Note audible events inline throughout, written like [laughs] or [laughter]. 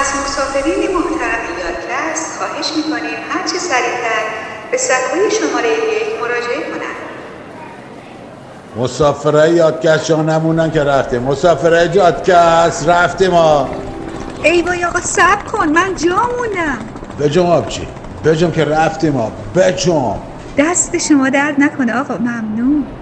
از مسافرین محترم یادکست خواهش می‌کنیم هرچه سریعتر به صفحه شماره یک مراجعه کنند. مسافره یادکست جا نمونن که رفته مسافره جادکست رفته ما ای وای آقا سب کن من جامونم. بجم آبچی بجم که رفتیم ما بجم دست شما درد نکنه آقا ممنون.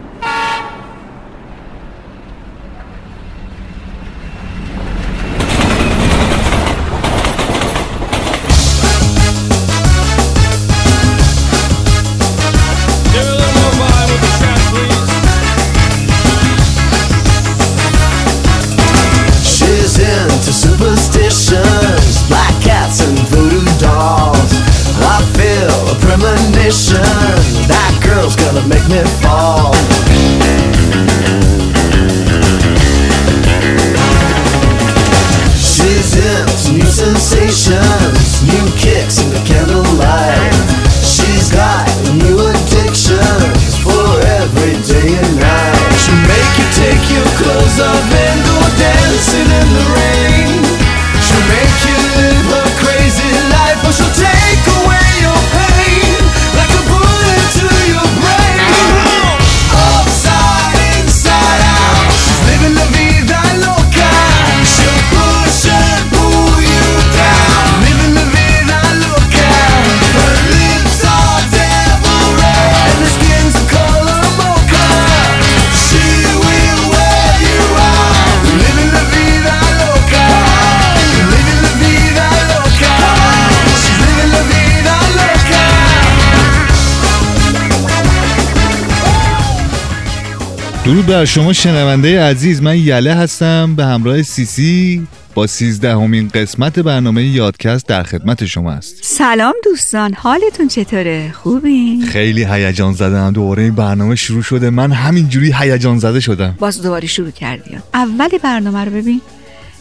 درود بر شما شنونده عزیز من یله هستم به همراه سیسی با سیزدهمین قسمت برنامه یادکست در خدمت شما است سلام دوستان حالتون چطوره؟ خوبین خیلی هیجان زدم. دوباره این برنامه شروع شده. من همینجوری هیجان زده شدم. باز دوباره شروع کردی. اول برنامه رو ببین.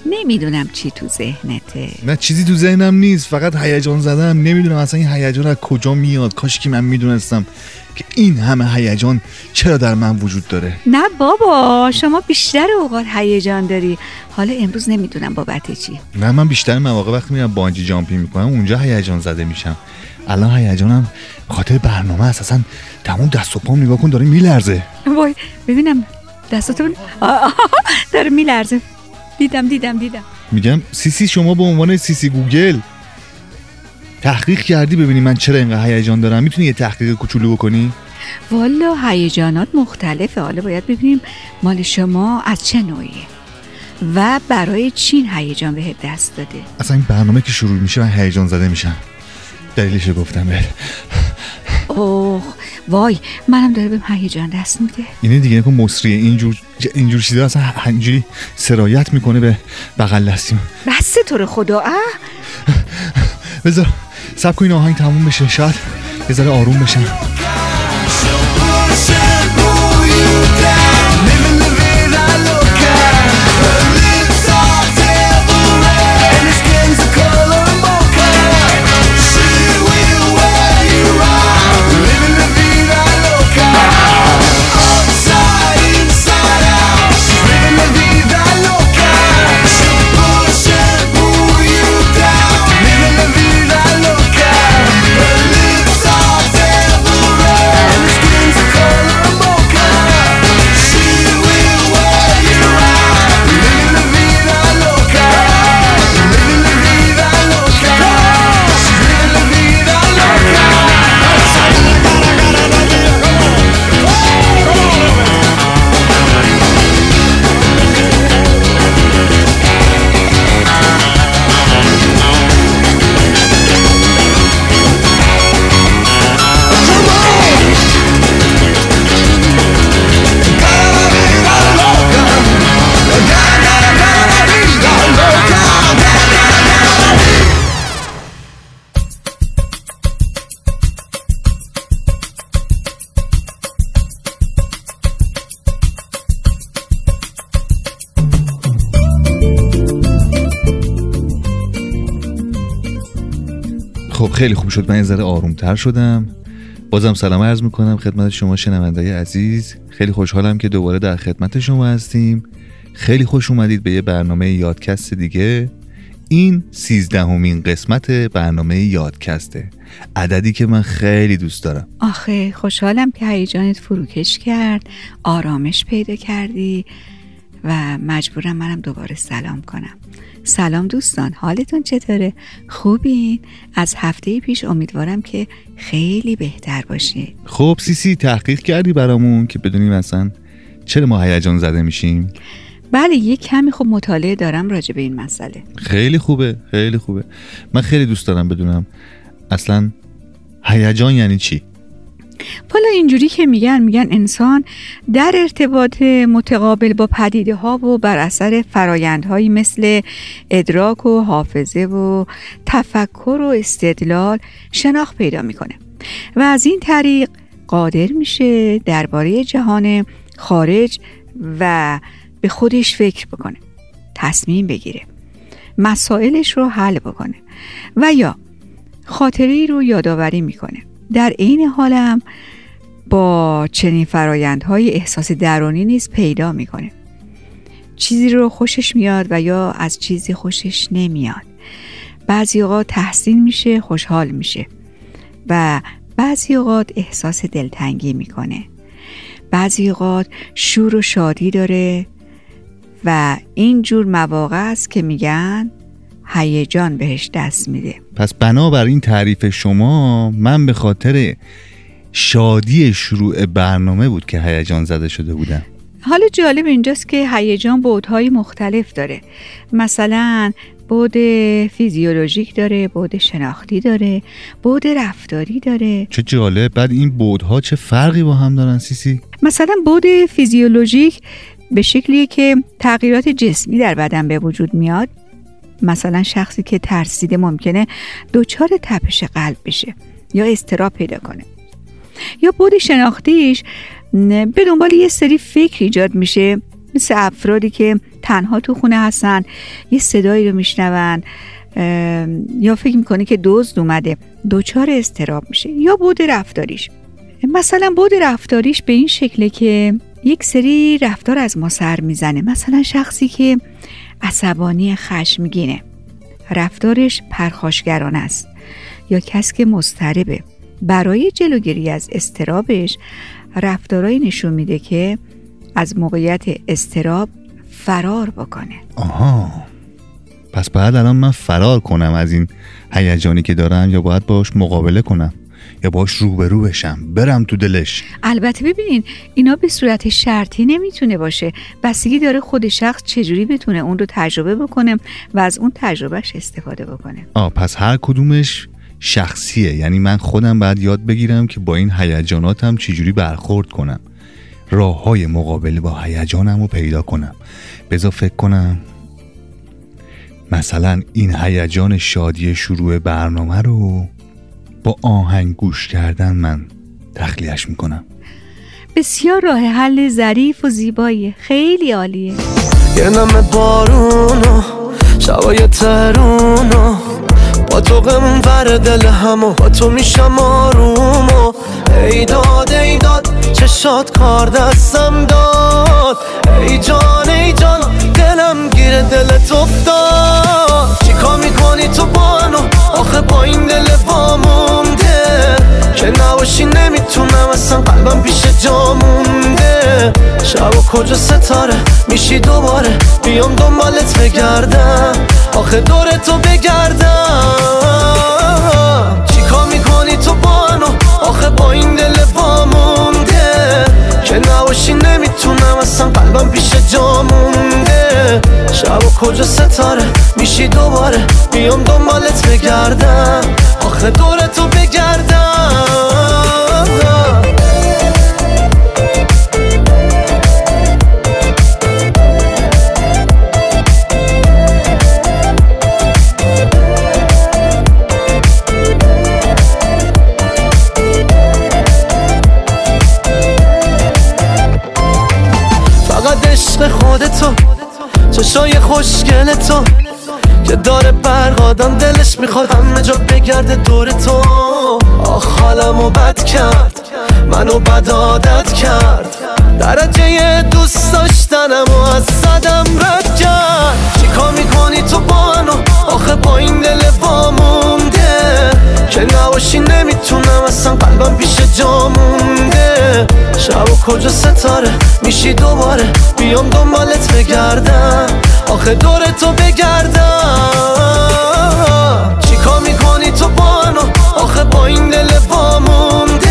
نمی‌دونم چی تو ذهنته. نه چیزی تو ذهنم نیست. فقط هیجان زدم. نمی‌دونم اصلا این هیجان از کجا میاد. کاش که من می‌دونستم. که این همه هیجان چرا در من وجود داره؟ نه بابا شما بیشتر اوقات هیجان داری. حالا امروز نمی‌دونم بابت چی. نه من بیشتر مواقع وقتی میرم bungee jumping می‌کنم اونجا هیجان زده میشم. الان هیجانم خاطر برنامه است اصلا تمام دست و پام نگاه کن داره میلرزه. وای ببینم آه، [laughs] داره میلرزه. دیدم دیدم دیدم. میگم سیسی شما به عنوان سیسی گوگل. تحقیق کردی ببینی من چرا اینقدر هیجان دارم؟ می‌تونی یه تحقیق کوچولو بکنی؟ والا هیجانات مختلفه. حالا باید ببینیم مال شما از چه نوعیه و برای چین هیجان بهت دست داده. اصلا این برنامه که شروع میشه من هیجان زده میشم. دلیلش گفتم بهت. اوه وای منم داره بهم هیجان دست میده. اینه دیگه نکن مصریه. اینجور اینجور چیزا اصلا اینجوری سرایت می‌کنه به بغل دستیم. بس تو رو خدا اه؟ بذار. سب کن این آهنگ تموم بشه شاید یه ذره آروم بشم خیلی خوب شد. من یه ذره آرومتر شدم. بازم سلام عرض می‌کنم خدمت شما شنونده عزیز. خیلی خوشحالم که دوباره در خدمت شما هستیم. خیلی خوش اومدید به یه برنامه یادکست دیگه. این سیزدهمین قسمت برنامه یادکسته. عددی که من خیلی دوست دارم. آخه خوشحالم که هیجانت فروکش کرد. آرامش پیدا کردی. و مجبورم منم دوباره سلام کنم. سلام دوستان حالتون چطوره؟ خوبین؟ از هفته پیش امیدوارم که خیلی بهتر باشید خب سیسی تحقیق کردی برامون که بدونیم اصلا چرا ما هیجان زده میشیم؟ بله یه کمی خب مطالعه دارم راجع به این مسئله. خیلی خوبه خیلی خوبه. من خیلی دوست دارم بدونم اصلا هیجان یعنی چی؟ والا اینجوری که میگن میگن انسان در ارتباط متقابل با پدیده ها و بر اثر فرایندهایی مثل ادراک و حافظه و تفکر و استدلال شناخت پیدا می‌کنه. و از این طریق قادر میشه درباره جهان خارج و به خودش فکر بکنه تصمیم بگیره مسائلش رو حل بکنه و یا خاطره ای رو یادآوری می‌کنه. در عین حالم با چنین فرایندهای احساس درونی نیز پیدا می‌کنه. چیزی رو خوشش میاد و یا از چیزی خوشش نمیاد. بعضی اوقات تحسین میشه خوشحال میشه و بعضی اوقات احساس دلتنگی می‌کنه. بعضی اوقات شور و شادی داره و این جور مواقع است که میگن هیجان بهش دست میده. پس بنابر این تعریف شما من به خاطر شادی شروع برنامه بود که هیجان زده شده بودم. حالا جالب اینجاست که هیجان بعدهای مختلف داره. مثلا بعد فیزیولوژیک داره بعد شناختی داره بعد رفتاری داره. چه جالب. بعد این بودها چه فرقی با هم دارن سیسی؟ مثلا بعد فیزیولوژیک به شکلیه که تغییرات جسمی در بدن به وجود میاد. مثلا شخصی که ترسیده ممکنه دچار تپش قلب بشه یا استراب پیدا کنه. یا بود شناختیش به دنبال یه سری فکر ایجاد میشه. مثل افرادی که تنها تو خونه هستن یه صدایی رو میشنون یا فکر می‌کنه که دزد اومده دچار استراب میشه. یا بود رفتاریش. مثلا بود رفتاریش به این شکله که یک سری رفتار از ما سر می‌زنه. مثلا شخصی که عصبانی خشمگینه رفتارش پرخاشگرانه است یا کسی که مضطربه. برای جلوگیری از استرابش رفتارهایی نشون میده که از موقعیت استراب فرار بکنه. آها. پس باید الان من فرار کنم از این هیجانی که دارم یا باید باش مقابله کنم؟ یا باش روبرو بشم. برم تو دلش. البته ببینین اینا به صورت شرطی نمی‌تونه باشه. بستگی داره خود شخص چجوری بتونه اون رو تجربه بکنه و از اون تجربهش استفاده بکنه. آه پس هر کدومش شخصیه. یعنی من خودم باید یاد بگیرم که با این هیجاناتم چجوری برخورد کنم. راه های مقابله با هیجانم رو پیدا کنم. بذار فکر کنم. مثلا این هیجان شادی شروع برنامه رو با آهنگ گوش کردن من تخلیهش می‌کنم. بسیار راه حل ظریف و زیباییه خیلی عالیه. یه نم بارونو شبای ترونو با تو غمون ور دل همو با تو میشم آرومو ای داد ای داد چشات کار دستم داد. ای جان ای جان دلم گیره دلت افتاد. چیکار می‌کنی تو با منو آخه با این دل وامونده که نباشی نمی‌تونم اصلا قلبم پیش جا مونده. شب و کجا ستاره؟ میشی دوباره. بیام دنبالت بگردم. آخه دور تو بگردم. چیکار می‌کنی تو با منو آخه با این دل وامونده که نباشی نمی‌تونم اصلا قلبم پیش جا مونده شب و کجا ستاره میشی دوباره بیام دنبالت بگردم آخه دور تو بگردم خودتو چشای خوشگل تو. که داره برق آدم دلش می‌خواد. همه جا بگرده دور تو. آخ حالمو بد کرد. منو بد عادت کرد. درجه دوست داشتنم و از صدم رد کرد. چیکار می‌کنی تو با منو آخه با این دل وامونده. که نباشی نمی‌تونم اصلا قلبم پیش جا مونده. شب و کجا ستاره؟ میشی دوباره؟ بیام دنبالت بگردم. آخه دور تو بگردم. چیکار می‌کنی تو با منو آخه با این دل وامونده.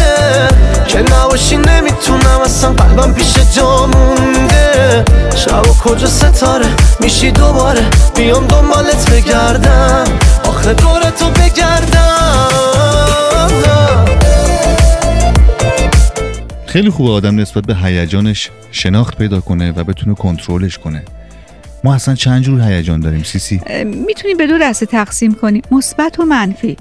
که نباشی نمی‌تونم. اصلا قلبم پیش جا مونده. شب و کجا ستاره. میشی دوباره. بیام دنبالت بگردم. آخه دور تو بگردم. خیلی خوبه آدم نسبت به هیجانش شناخت پیدا کنه و بتونه کنترلش کنه. ما اصلا چند جور هیجان داریم سیسی؟ می‌تونی به دو دسته تقسیم کنی. مثبت و منفی.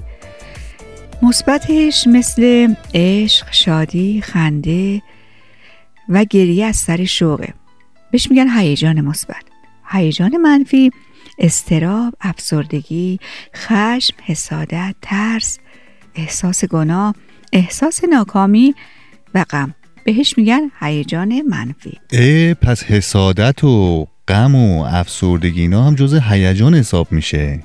مثبتش مثل عشق شادی خنده و گریه از سر شوقه. بهش میگن هیجان مثبت. هیجان منفی استراب افسردگی خشم حسادت ترس احساس گناه احساس ناکامی و غم. بهش میگن هیجان منفی. اه پس حسادت و غم و افسردگی اینا هم جز هیجان حساب میشه.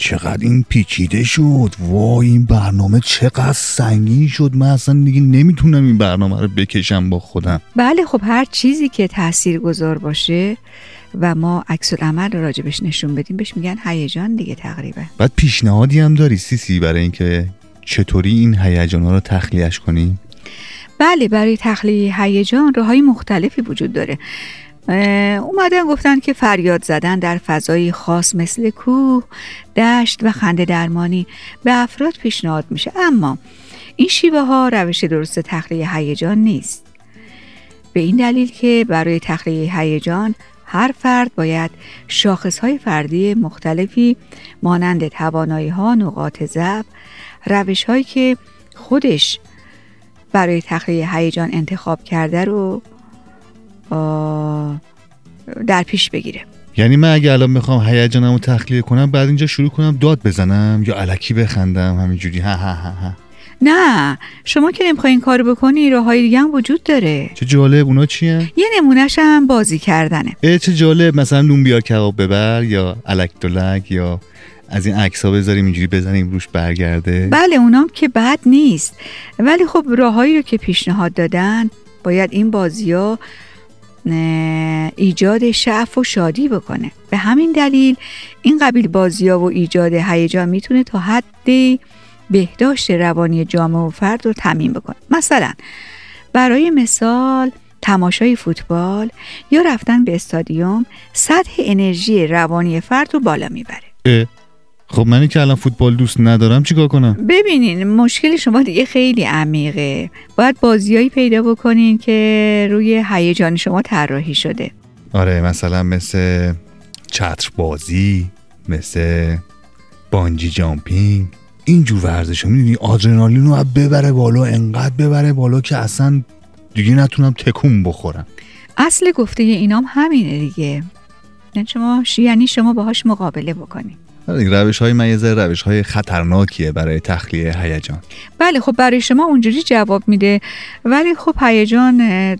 چقدر این پیچیده شد؟ وای این برنامه چقدر سنگین شد. من اصلا دیگه نمی‌تونم این برنامه رو بکشم با خودم. بله خب هر چیزی که تأثیر گذار باشه و ما عکس العمل رو راجبش نشون بدیم بهش میگن هیجان دیگه تقریبا. بعد پیشنهادی هم داری سیسی برای اینکه چطوری این هیجان رو تخلیهش کنیم بله برای تخلیه هیجان راههای مختلفی وجود داره. اومدن گفتن که فریاد زدن در فضای خاص مثل کوه، دشت و خنده درمانی به افراد پیشنهاد میشه. اما این شیوه ها روش درست تخلیه هیجان نیست. به این دلیل که برای تخلیه هیجان هر فرد باید شاخص های فردی مختلفی مانند توانایی ها، نقاط ضعف، روش هایی که خودش برای تخلیه هیجان انتخاب کرده رو در پیش بگیره. یعنی من اگه الان بخوام هیجانمو تخلیه کنم بعد اینجا شروع کنم داد بزنم یا علکی بخندم همینجوری. ها ها ها ها. نه شما که نمی‌خوای این کارو بکنی راههای دیگه هم وجود داره. چه جالب اونا چیه؟ یه نمونهش هم بازی کردنه. اه چه جالب. مثلا نون بیار کباب ببر یا الک دلک یا از این عکس ها بذاریم اینجوری بزنیم روش برگرده. بله اونام که بد نیست. ولی خب راههایی رو که پیشنهاد دادن باید این بازی ها ایجاد شعف و شادی بکنه. به همین دلیل این قبیل بازی و ایجاد هیجان می‌تونه تا حدی بهداشت روانی جامعه و فرد رو تعمین بکنه. مثلا برای مثال تماشای فوتبال یا رفتن به استادیوم سطح انرژی روانی فرد رو بالا می‌بره. خب منی که الان فوتبال دوست ندارم چیکار کنم؟ ببینین مشکل شما دیگه خیلی عمیقه. باید بازیایی پیدا بکنین که روی هیجان شما طراحی شده. آره مثلا مثل چتر بازی مثل بانجی جامپینگ اینجور ورزش می‌دونی آدرنالین رو ببره بالا انقدر ببره بالا که اصلا دیگه نتونم تکون بخورم. اصل گفته اینام همینه دیگه. یعنی شما یعنی شما باهاش مقابله بکنین. روش های ذره روش های خطرناکیه برای تخلیه هیجان. بله خب برای شما اونجوری جواب میده. ولی خب هیجان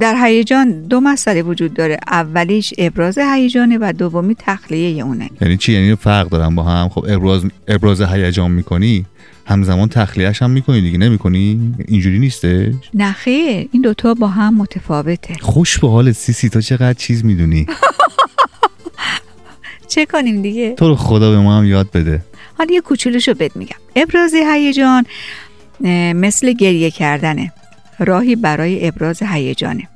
در هیجان دو مسئله وجود داره. اولیش ابراز هیجانه و دومی تخلیه اونه. یعنی چی؟ یعنی فرق دارن با هم؟ خب ابراز ابراز هیجان می‌کنی همزمان تخلیهش هم می‌کنی دیگه نمی‌کنی؟ اینجوری نیستش؟ نه خیر این دوتا با هم متفاوته. خوش به حال سیسی تو چقدر چیز می‌دونی؟ [laughs] چه کنیم دیگه؟ تو رو خدا به ما هم یاد بده. حالا یه کوچولوشو بهت میگم. ابراز هیجان مثل گریه کردنه. راهی برای ابراز هیجانه.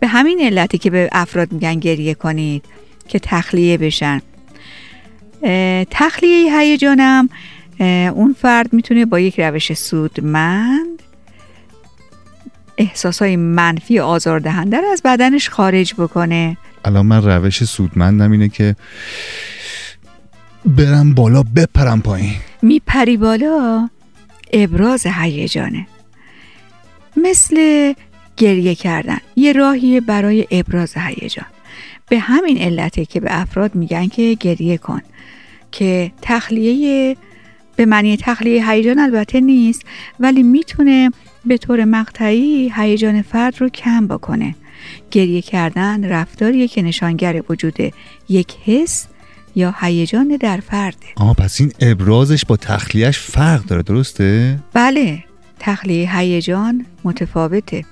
به همین علتی که به افراد میگن گریه کنید که تخلیه بشن. تخلیه هیجانم اون فرد می‌تونه با یک روش سودمند احساس های منفی آزاردهنده رو از بدنش خارج بکنه. الان من روش سودمندم اینه که برم بالا بپرم پایین. میپری بالا ابراز هیجانه. مثل گریه کردن. یه راهیه برای ابراز هیجان. به همین علته که به افراد میگن که گریه کن. که تخلیه به معنی تخلیه هیجان البته نیست ولی می‌تونه به طور مقطعی هیجان فرد رو کم بکنه. گریه کردن رفتاریه که نشانگر وجود یک حس یا هیجان در فرده. آها پس این ابرازش با تخلیهش فرق داره درسته؟ بله تخلیه هیجان متفاوته.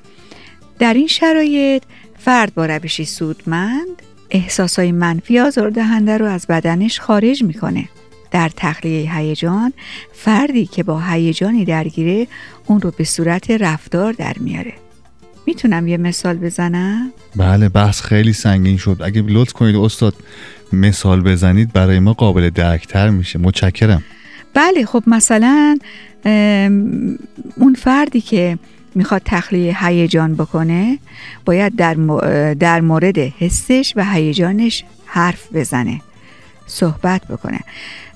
در این شرایط فرد با روشی سودمند احساسای منفی آزاردهنده رو از بدنش خارج می‌کنه. در تخلیه هیجان فردی که با هیجانی درگیره اون رو به صورت رفتار در میاره. می‌تونم یه مثال بزنم؟ بله بحث خیلی سنگین شد. اگه لطف کنید استاد مثال بزنید برای ما قابل درکتر میشه. متشکرم. بله خب مثلا اون فردی که می‌خواد تخلیه هیجان بکنه باید در, در مورد حسش و هیجانش حرف بزنه صحبت بکنه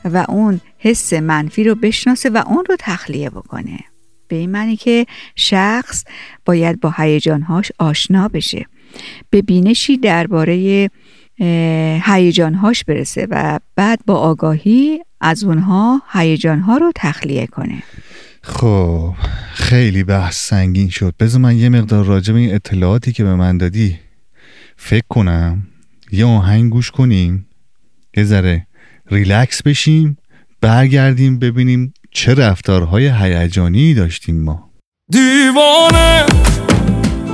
و اون حس منفی رو بشناسه و اون رو تخلیه بکنه. به این معنی که شخص باید با هیجانهاش آشنا بشه. به بینشی درباره هیجانهاش برسه و بعد با آگاهی از اونها هیجانها رو تخلیه کنه. خب خیلی بحث سنگین شد. بذار من یه مقدار راجع به این اطلاعاتی که به من دادی فکر کنم. یه آهنگ گوش کنیم. یه ذره ریلکس بشیم برگردیم ببینیم چه رفتارهای هیجانی داشتیم ما. دیوانه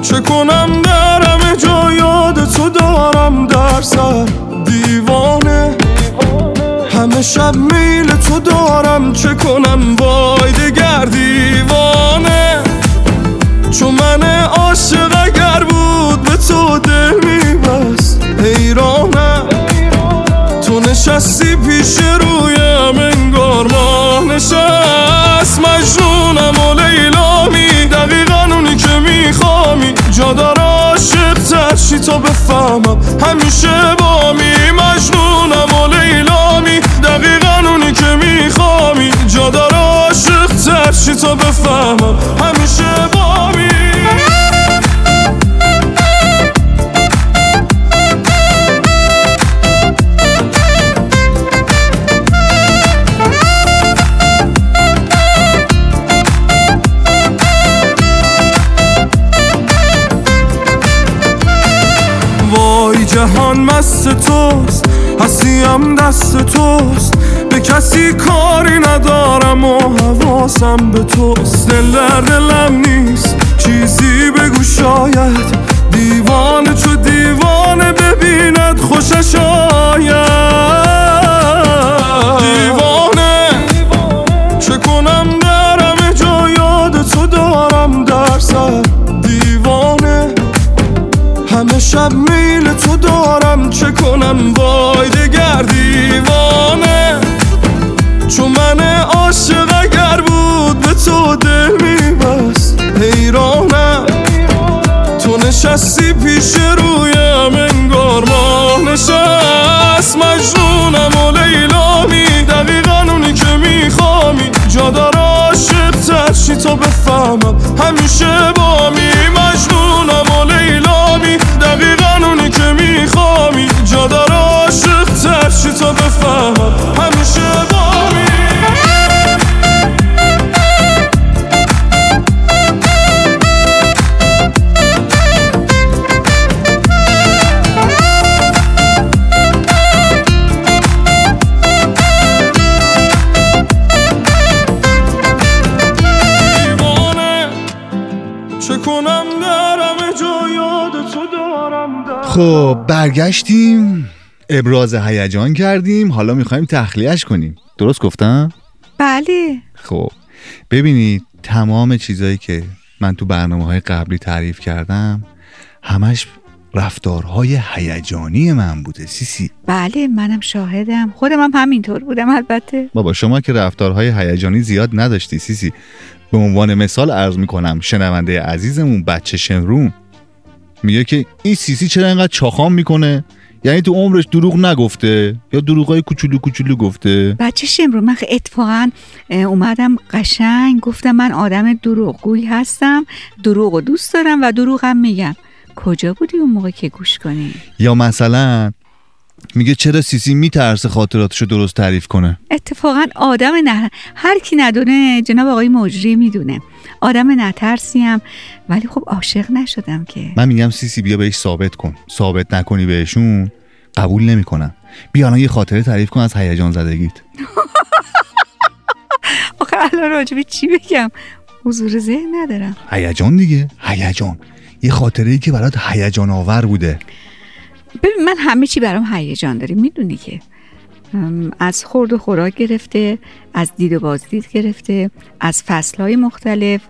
چه کنم در همه جا یاد تو دارم در سر. دیوانه همه شب میل تو دارم چه کنم؟ وای دگر دیوانه چون من عاشق اگر بود به تو دل میبست. حیرانه تو نشستی پیش رویم انگار ماه نشست. مجنونم و لیلامی دقیقا اونی که میخوامی. جا داره عاشق ترشی تا بفهمم؟ همیشه بامی. مجنونم و لیلامی دقیقا اونی که میخوامی. جا داره عاشق ترشی تا بفهمم؟ همیشه بامی. مست توست. هستیم دست توست. به کسی کاری ندارم و حواسم به توست. دل در دلم نیست. چیزی بگو شاید. دیوانه چو دیوانه ببیند خوشش آید دیوانه. چه کنم در همه جا یاد تو دارم در سر شب میل تو دارم چه کنم؟ وای دگر دیوانه. چون من عاشق اگر بود به تو دل میبست. حیرانم. تو نشستی پیش رویم انگار ماه نشست. مجنونم و لیلامی دقیقا اونی که میخوامی جا داره عاشق ترشی تا بفهمم. همیشه تا بفهمم همیشه در خب برگشتیم. ابراز هیجان کردیم. حالا می‌خوایم تخلیهش کنیم. درست گفتم؟ بله. خب ببینید تمام چیزایی که من تو برنامه های قبلی تعریف کردم همش رفتارهای هیجانی من بوده سیسی. بله منم شاهدم. خودم هم همینطور بودم البته. بابا شما که رفتارهای هیجانی زیاد نداشتی سیسی. به عنوان مثال عرض می‌کنم شنونده عزیزمون بچه شمرون میگه که این سیسی چرا اینقدر چاخام می‌کنه؟ یعنی تو عمرش دروغ نگفته یا دروغای کوچولو کوچولو گفته؟ بچه شمرو من اتفاقا اومدم قشنگ گفتم من آدم دروغگویی هستم دروغ و دوست دارم و دروغم میگم. کجا بودی اون موقع که گوش کنی؟ یا مثلا میگه چرا سیسی میترسه خاطراتشو درست تعریف کنه؟ اتفاقا آدم نه هر کی ندونه جناب آقای مجری می‌دونه. آدم نترسیم ولی خب عاشق نشدم که. من میگم سیسی بیا بهش ثابت کن. ثابت نکنی بهشون قبول نمی‌کنن. بیا الان یه خاطره تعریف کن از هیجان زدگیت. [laughs] آخه الان راجبه چی بگم؟ حضور ذهن ندارم. هیجان دیگه هیجان. یه خاطره ای که برات هیجان آور بوده. ببین من همه چی برام هیجان داره. می‌دونی که از خورد و خوراک گرفته از دید و بازدید گرفته از فصلهای مختلف.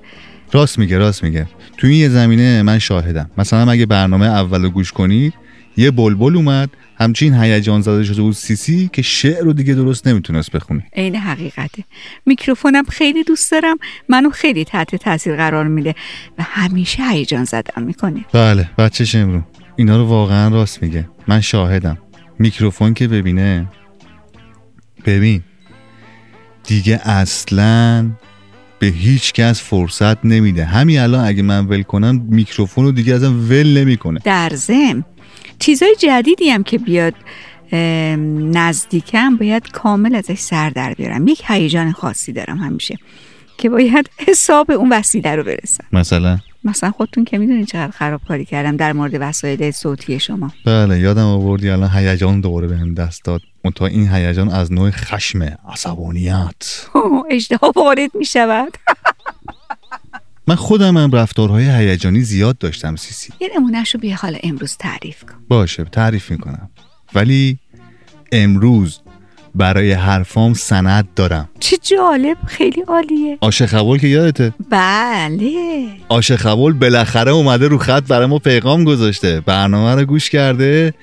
راست میگه راست میگه. تو این یه زمینه من شاهدم. مثلا اگه برنامه اول رو گوش کنید یه بلبل اومد همچین هیجان زده شده بود سیسی که شعر رو دیگه درست نمی‌تونست بخونه. عین حقیقته. میکروفونم خیلی دوست دارم. منو خیلی تحت تاثیر قرار میده و همیشه هیجان زدم می‌کنه. بله بچه شمرو اینا رو واقعا راست میگه. من شاهدم. میکروفون که ببینه. ببین. دیگه اصلا به هیچ کس فرصت نمیده. همین الان اگه من ول کنم میکروفون رو دیگه ازم ول نمی‌کنه. در ضمن چیزای جدیدی هم که بیاد نزدیکم باید کامل ازش سر در بیارم. یک هیجان خاصی دارم همیشه که باید حساب اون وسیله رو برسم. مثلا؟ مثلا خودتون که می‌دونین چقدر خرابکاری کردم در مورد وسایل صوتی شما. بله یادم آوردی الان هیجان دوباره بهم دست داد. منتها این هیجان از نوع خشم عصبانیت. [laughs] اشتها وارد می‌شود. [laughs] من خودم هم رفتارهای هیجانی زیاد داشتم سیسی. یه نمونهش رو بیا حالا امروز تعریف کن. باشه تعریف می‌کنم. ولی امروز برای حرفام سند دارم. چه جالب خیلی عالیه. آشه خبول که یادته؟ بله. آشه خبول بالاخره اومده رو خط برای ما پیغام گذاشته. برنامه رو گوش کرده.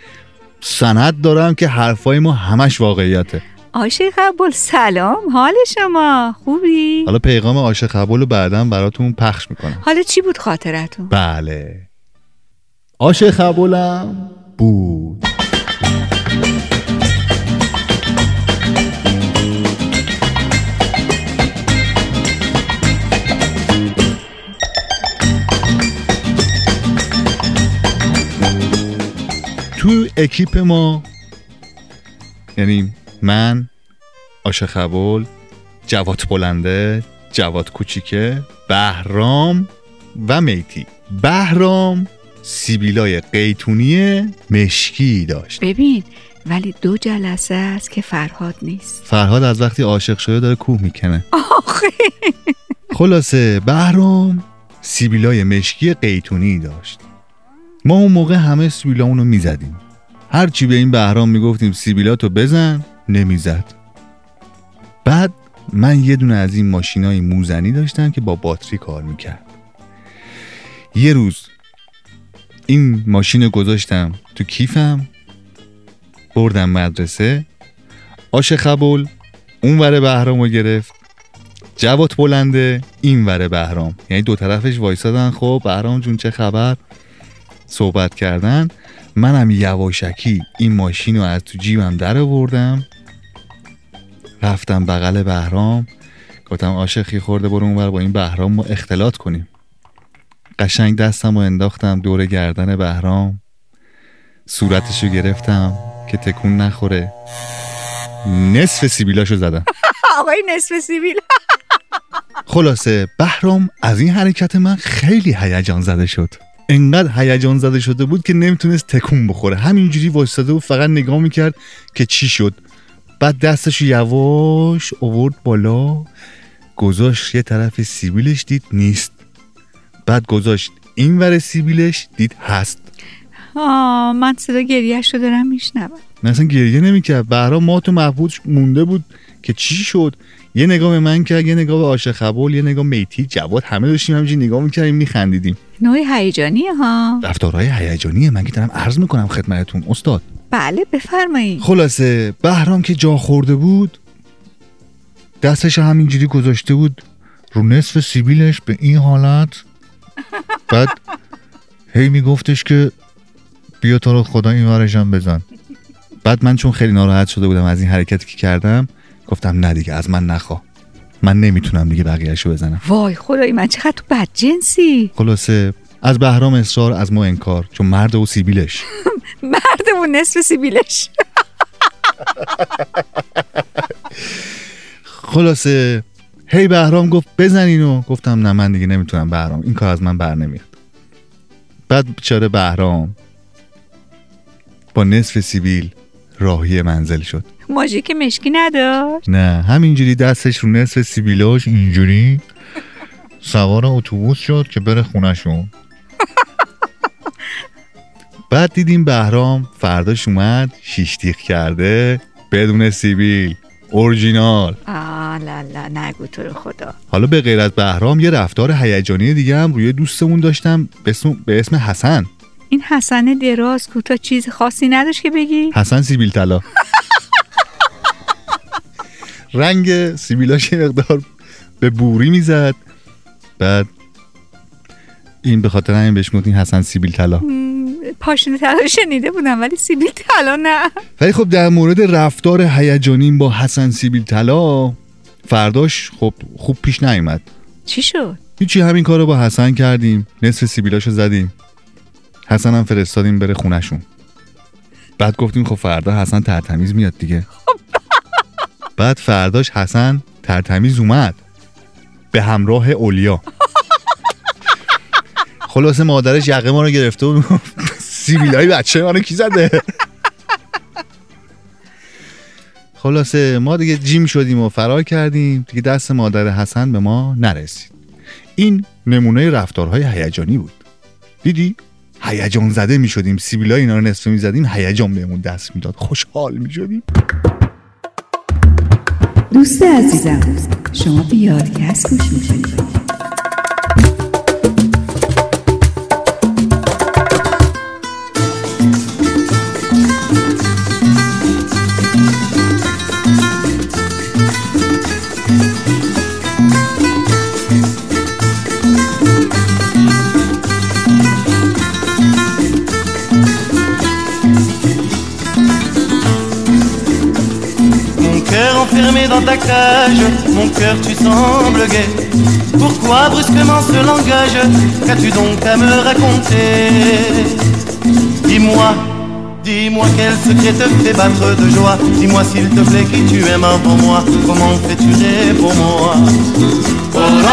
سند دارم که حرفای ما همش واقعیته. آشه قبول. سلام حال شما؟ خوبی؟ حالا پیغام آشه خبول رو بعدا براتون پخش می‌کنم. حالا چی بود خاطرتون؟ بله. آشه خبولم بود. تو اکیپ ما یعنی من آشه خبول جواد بلنده جواد کوچیکه بهرام و میتی. بهرام سیبیلای قیتونی مشکی داشت. ببین ولی دو جلسه است که فرهاد نیست. فرهاد از وقتی عاشق شده داره کوه می‌کنه. آخه. خلاصه بهرام سیبیلای مشکی قیتونی داشت. ما اون موقع همه سیبیلامونو می‌زدیم. هرچی به این بهرام می‌گفتیم سیبیلاتو بزن نمی‌زد. بعد من یه دونه از این ماشینای موزنی داشتم که با باتری کار می‌کرد. یه روز این ماشین رو گذاشتم تو کیفم بردم مدرسه. آش خبول اون ور بهرام رو گرفت. جواد بلنده این ور بهرام. یعنی دو طرفش وایسادن. خب بهرام جون چه خبر؟ صحبت کردن منم یواشکی این ماشین رو از تو جیبم در آوردم رفتم بغل بهرام گفتم عاشقی خورده برو اونور با این بهرام ما اختلاط کنیم. قشنگ دستم رو انداختم دور گردن بهرام صورتشو گرفتم که تکون نخوره. نصف سیبیلاشو زدم. [laughs] آقای نصف سیبیل. خلاصه بهرام از این حرکت من خیلی هیجان زده شد. انقدر هیجان زده شده بود که نمی‌تونست تکون بخوره. همینجوری وایستاده و فقط نگاه می‌کرد که چی شد. بعد دستش یواش اوورد بالا. گذاشت یه طرف سیبیلش دید نیست. بعد گذاشت این ور سیبیلش دید هست. آه من صدا گریهش رو دارم میشنوم. نه اصلا گریه نمی‌کرد. بهرام ما تو محبوبش مونده بود که چی شد. یه نگاه به من کرد یه نگاه به عاشق خبول یه نگاه میتی جواد. همه داشتیم همینجوری نگاه می‌کردیم میخندیدیم. نوع هیجانی ها. رفتارهای هیجانیه. من که دارم عرض می‌کنم خدمتتون. استاد. بله بفرمایید. خلاصه بهرام که جا خورده بود دستش همینجوری گذاشته بود رو نصف سیبیلش به این حالت. بعد هی میگفتش که بیا تو رو خدا این ورشم بزن. بعد من چون خیلی ناراحت شده بودم از این حرکتی که کردم گفتم نه دیگه از من نخوا. من نمی‌تونم دیگه بقیهشو بزنم. وای خدای من چقدر تو بدجنسی؟ خلاصه از بهرام اصرار از ما انکار چون مرد و سیبیلش. [laughs] مردمون نصف سیبیلش. [laughs] خلاصه هی بهرام گفت بزن اینو گفتم نه من دیگه نمی‌تونم بهرام. این کار از من بر نمیاد. بعد بیچاره بهرام با نصف سیبیل راهی منزل شد. ماژیک مشکی نداشت. نه همینجوری دستش رو نصف سیبیلاش اینجوری سوار اتوبوس شد که بره خونشون [laughs] بعد دیدیم بهرام فرداش اومد شیشتیخ کرده بدون سیبیل اورجینال. آه لا لا نگو تو رو خدا. حالا به غیر از بهرام یه رفتار هیجانی دیگه هم روی دوستمون داشتم به اسم, به اسم حسن. این حسن دراز کوتاه چیز خاصی نداشت که بگی؟ حسن سیبیل طلا. [laughs] رنگ سیبیلاش یه مقدار به بوری می‌زد. بعد این به خاطر همین بهش گفتیم حسن سیبیل طلا. پاشنه طلا شنیده بودم ولی سیبیل طلا نه. ولی خب در مورد رفتار هیجانی با حسن سیبیل طلا فرداش خب خوب پیش نیومد. چی شد؟ هیچی همین کار رو با حسن کردیم. نصف سیبیلاشو زدیم. حسن هم فرستادیم بره خونشون بعد گفتیم خب فردا حسن ترتمیز میاد دیگه. بعد فرداش حسن ترتمیز اومد. به همراه اولیا. [laughs] خلاصه مادرش یقه ما رو گرفته و سیبیلای بچه ما رو کی زده؟ خلاصه ما دیگه جیم شدیم و فرار کردیم. دیگه دست مادر حسن به ما نرسید. این نمونه رفتارهای هیجانی بود. دیدی؟ هیجان زده می شدیم سیبیلا اینا رو نصفه می زدیم هیجان بهمون دست می‌داد. خوشحال می شدیم دوست عزیزم شما به یادکست گوش می‌کنید. Enfermé dans ta cage, mon cœur tu sembles gai. Pourquoi brusquement ce langage Qu'as-tu donc à me raconter Dis-moi, dis-moi quel secret te fait battre de joie. Dis-moi s'il te plaît qui tu aimes avant moi. Comment fais-tu pour moi Bum,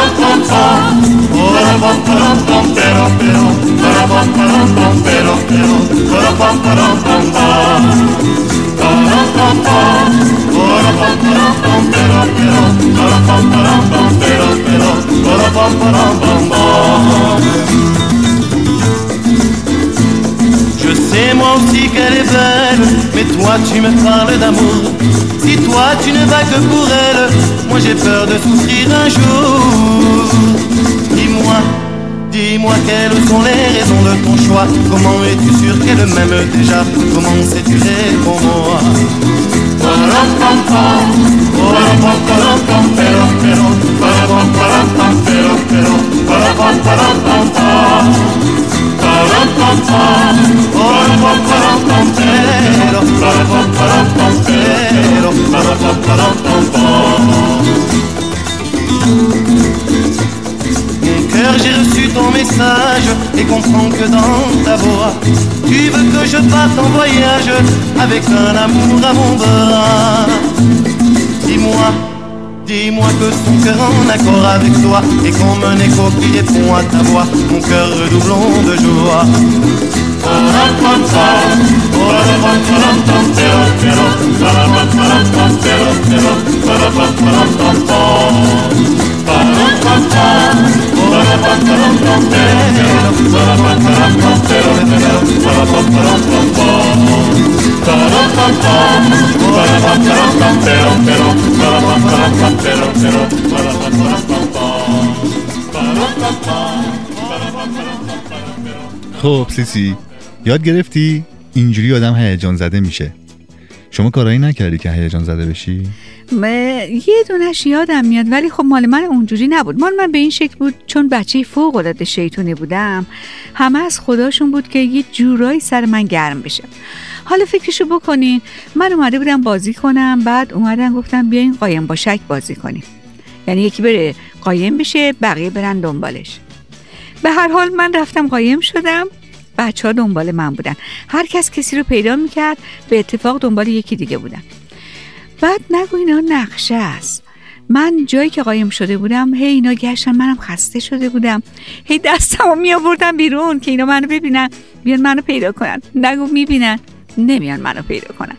bum. Sais moi aussi qu'elle est belle, mais toi tu me parles d'amour. Si toi tu ne vas que pour elle, moi j'ai peur de souffrir un jour. Dis-moi, dis-moi quelles sont les raisons de ton choix. Comment es-tu sûr qu'elle m'aime déjà? Comment sais-tu pour moi? Mon cœur, j'ai reçu ton message et comprends que dans ta voix, tu veux que je parte en voyage avec un amour à mon bras. Dis-moi, dis-moi que ton cœur en accord avec toi et comme un écho qui répond à ta voix, mon cœur redoublant de joie. خب سیسی یاد گرفتی؟ اینجوری آدم هیجان زده میشه. شما کارایی نکردی که هیجان زده بشی؟ م- یه دونش یادم میاد ولی خب مال من اونجوری نبود. مال من به این شکل بود چون بچه فوق العاده شیطونی بودم همه از خداشون بود که یه جورایی سر من گرم بشه. حالا فکرشو بکنین من اومده بودم بازی کنم بعد اومدن گفتم بیاین قایم با شک بازی کنیم. یعنی یکی بره قایم بشه بقیه برن دنبالش. به هر حال من رفتم قایم شدم. بچه ها دنبال من بودن. هر کس کسی رو پیدا می‌کرد به اتفاق دنبال یکی دیگه بودن. بعد نگو اینا نقشه است. من جایی که قایم شده بودم هی اینا گشتن منم خسته شده بودم. هی دستمو می آوردم بیرون که اینا منو ببینن بیان منو پیدا کنن. نگو می‌بینن. نمیان منو پیدا کنن.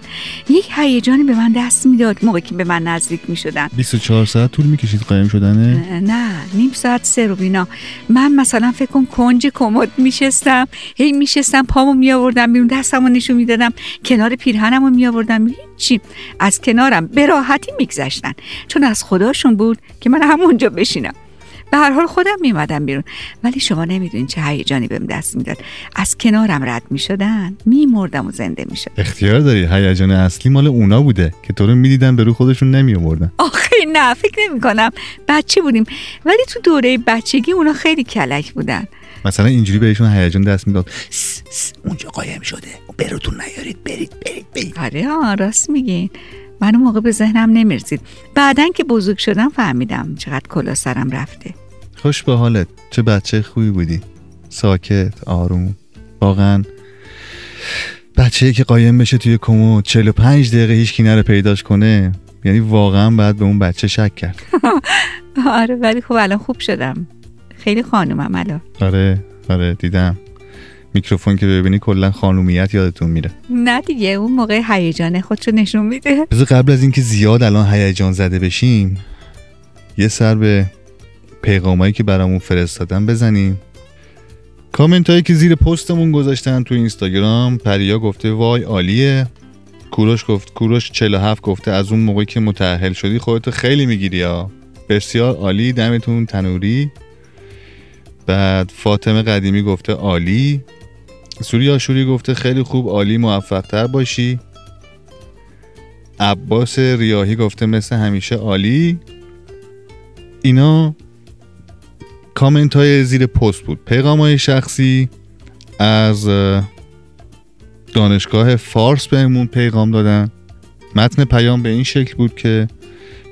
یک هیجانی به من دست می‌داد موقعی که به من نزدیک می‌شدن. 24 ساعت طول می‌کشید قایم شدنه؟ نه نیم ساعت سه رو بینا. من مثلا فکر کن کنج کمد میشستم. هی میشستم پامو میآوردم بیرون دستمو نشون می‌دادم. کنار پیرهنمو میآوردم چی؟ از کنارم به راحتی میگذشتن. چون از خداشون بود که من همونجا بشینم. به هر حال خودم میمدم بیرون. ولی شما نمی‌دونین چه هیجانی بهم دست می‌داد. از کنارم رد می‌شدن میمردم و زنده می‌شد اختیار داری؟ هیجان اصلی مال اونا بوده که تو رو می‌دیدن به رو خودشون نمی آوردن آخه نه فکر نمی کنم بچه بودیم. ولی تو دوره بچگی اونا خیلی کلک بودن. مثلا اینجوری بهشون هیجان دست می‌داد. "س، س، اونجا قایم شده. براتون نیارید برید برید برید. آره راست میگین. من اون موقع به ذهنم نمی‌رسید. بعدا که بزرگ شدم فهمیدم چقدر کلا سرم رفته. خوش به حالت. چه بچه خوبی بودی. ساکت آروم. واقعا بچه که قایم بشه توی کمد 45 دقیقه هیچ کی نره پیداش کنه یعنی واقعا باید به اون بچه شک کرد. [laughs] آره ولی خب الان خوب شدم. خیلی خانومم الان. آره آره دیدم. میکروفون که ببینی کلا خانومیت یادتون میره. نه دیگه اون موقع هیجان خودشو نشون میده. بذار قبل از اینکه زیاد الان هیجان زده بشیم یه سر به پیغامایی که برامون فرستادن بزنیم. کامنت هایی که زیر پستمون گذاشتن تو اینستاگرام پریا گفته وای عالیه. کوروش گفت کوروش 47 گفته از اون موقعی که متأهل شدی خودتو خیلی می‌گیری ها. بسیار عالی دمتون تنوری. بعد فاطمه قدیمی گفته عالی. سوری آشوری گفته خیلی خوب عالی موفق تر باشی. عباس ریاهی گفته مثل همیشه عالی. اینا کامنت های زیر پست بود. پیغام های شخصی از اه، دانشگاه فارس بهمون پیغام دادن. متن پیام به این شکل بود که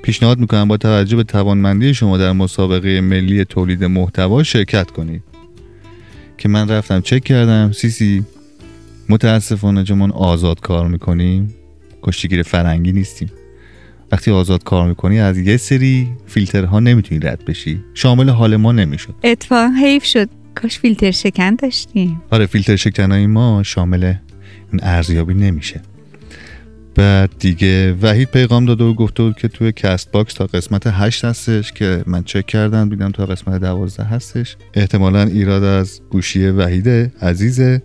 پیشنهاد می‌کنم با توجه به توانمندی شما در مسابقه ملی تولید محتوا شرکت کنید. که من رفتم چک کردم. سیسی متاسفانه چون آزاد کار می‌کنیم کشتیگیر فرنگی نیستیم. وقتی آزاد کار می‌کنی از یه سری فیلترها نمی‌تونی رد بشی. شامل حال ما نمی‌شد. اتفاقا حیف شد. کاش فیلتر شکن داشتیم. آره فیلتر شکنای ما شامل این ارزیابی نمیشه. بعد دیگه وحید پیغام داده و گفته بود که توی Castbox تا قسمت 8 هستش که من چک کردم دیدم تا قسمت 12 هستش. احتمالا ایراد از گوشی وحید عزیزه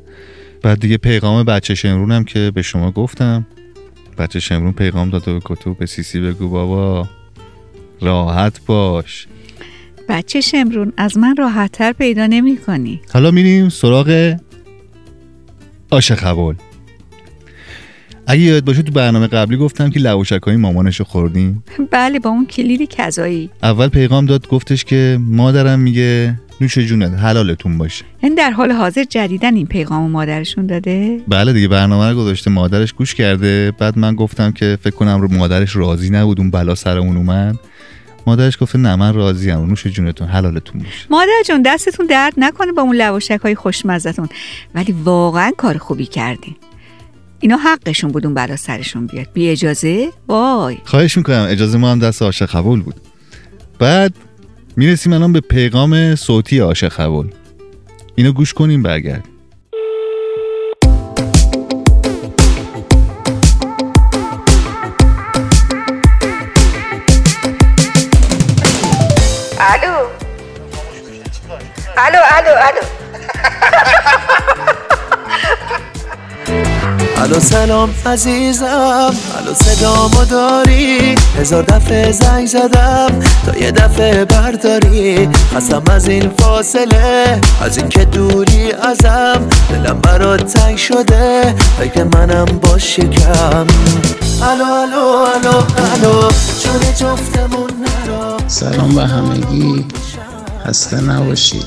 بعد دیگه پیغام بچه شمرون هم که به شما گفتم. بچه شمرون پیغام داده و گفته بود به سیسی بگو بابا راحت باش. بچه شمرون از من راحتتر پیدا نمی کنی حالا میریم سراغ آش خبول اگه یاد باشه تو برنامه قبلی گفتم که لواشک های مامانشو خوردیم. بله با اون کلید کذایی. اول پیغام داد گفتش که مادرم میگه نوش جونت حلالتون باشه. این در حال حاضر جدیدن این پیغام مادرشون داده؟ بله دیگه برنامه رو گذاشته مادرش گوش کرده. بعد من گفتم که فکر کنم رو مادرش راضی نبود اون بلا سرمون اومد. مادرش گفته نه من راضیم نوش جونتون حلالتون باشه. مادر جون دستتون درد نکنه با اون لواشک های خوشمزتون ولی واقعا کار خوبی کردین. اینا حقشون بود اون بلا سرشون بیاد. بی اجازه؟ وای. خواهش می‌کنم. اجازه ما هم دست عاشق قبول بود. بعد می‌رسیم الان به پیغام صوتی عاشق قبول. اینو گوش کنیم برگرد. الو. الو الو سلام عزیزم الو صدامو داری؟ هزار دفعه زنگ زدم تا یه دفعه برداری. خستم از این فاصله از این که دوری ازم. دلم برات تنگ شده فکر منم باش کم الو الو الو الو جون جفتمون نرا سلام به همگی خسته نباشید.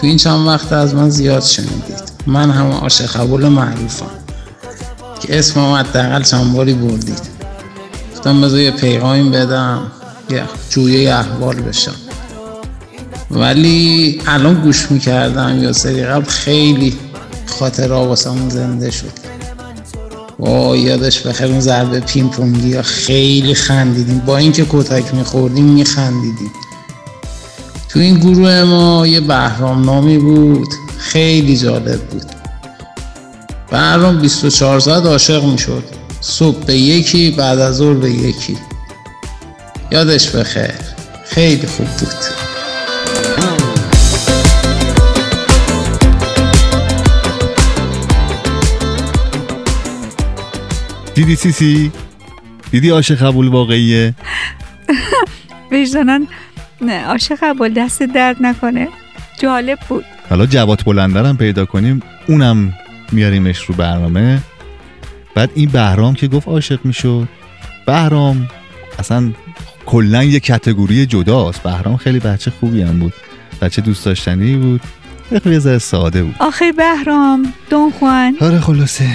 تو این چند وقت از من زیاد شنیدید. من هم عاشق قبول معروفم. که اسمم حداقل چند باری بردید. گفتم بذار یه پیغامی بدم یه جویه احوال بشم. ولی الان گوش می‌کردم یا سری قبل خیلی خاطر واسمون زنده شد. وای یادش بخیر اون ضربه پینگ پونگی خیلی خندیدیم. با اینکه کتک میخوردیم میخندیدیم. تو این گروه ما یه بهرام نامی بود. خیلی جالب بود. بهرام 24 ساعت عاشق می‌شد صبح به یکی بعد از ظهر به یکی. یادش بخیر. خیلی خوب بود. دیدی سیسی دیدی عاشق قبول واقعیه؟ [laughs] وجدانن نه عاشق قبول دست درد نکنه. جالب بود. حالا جواد بلندرم پیدا کنیم. اونم میاریمش رو برنامه. بعد این بهرام که گفت عاشق می‌شد. بهرام اصلا کلا یه کتگوری جداست. بهرام خیلی بچه خوبی هم بود. بچه دوست داشتنی بود. خیلی یه ذره ساده بود. آخه بهرام دون خوان. آره خلاصه.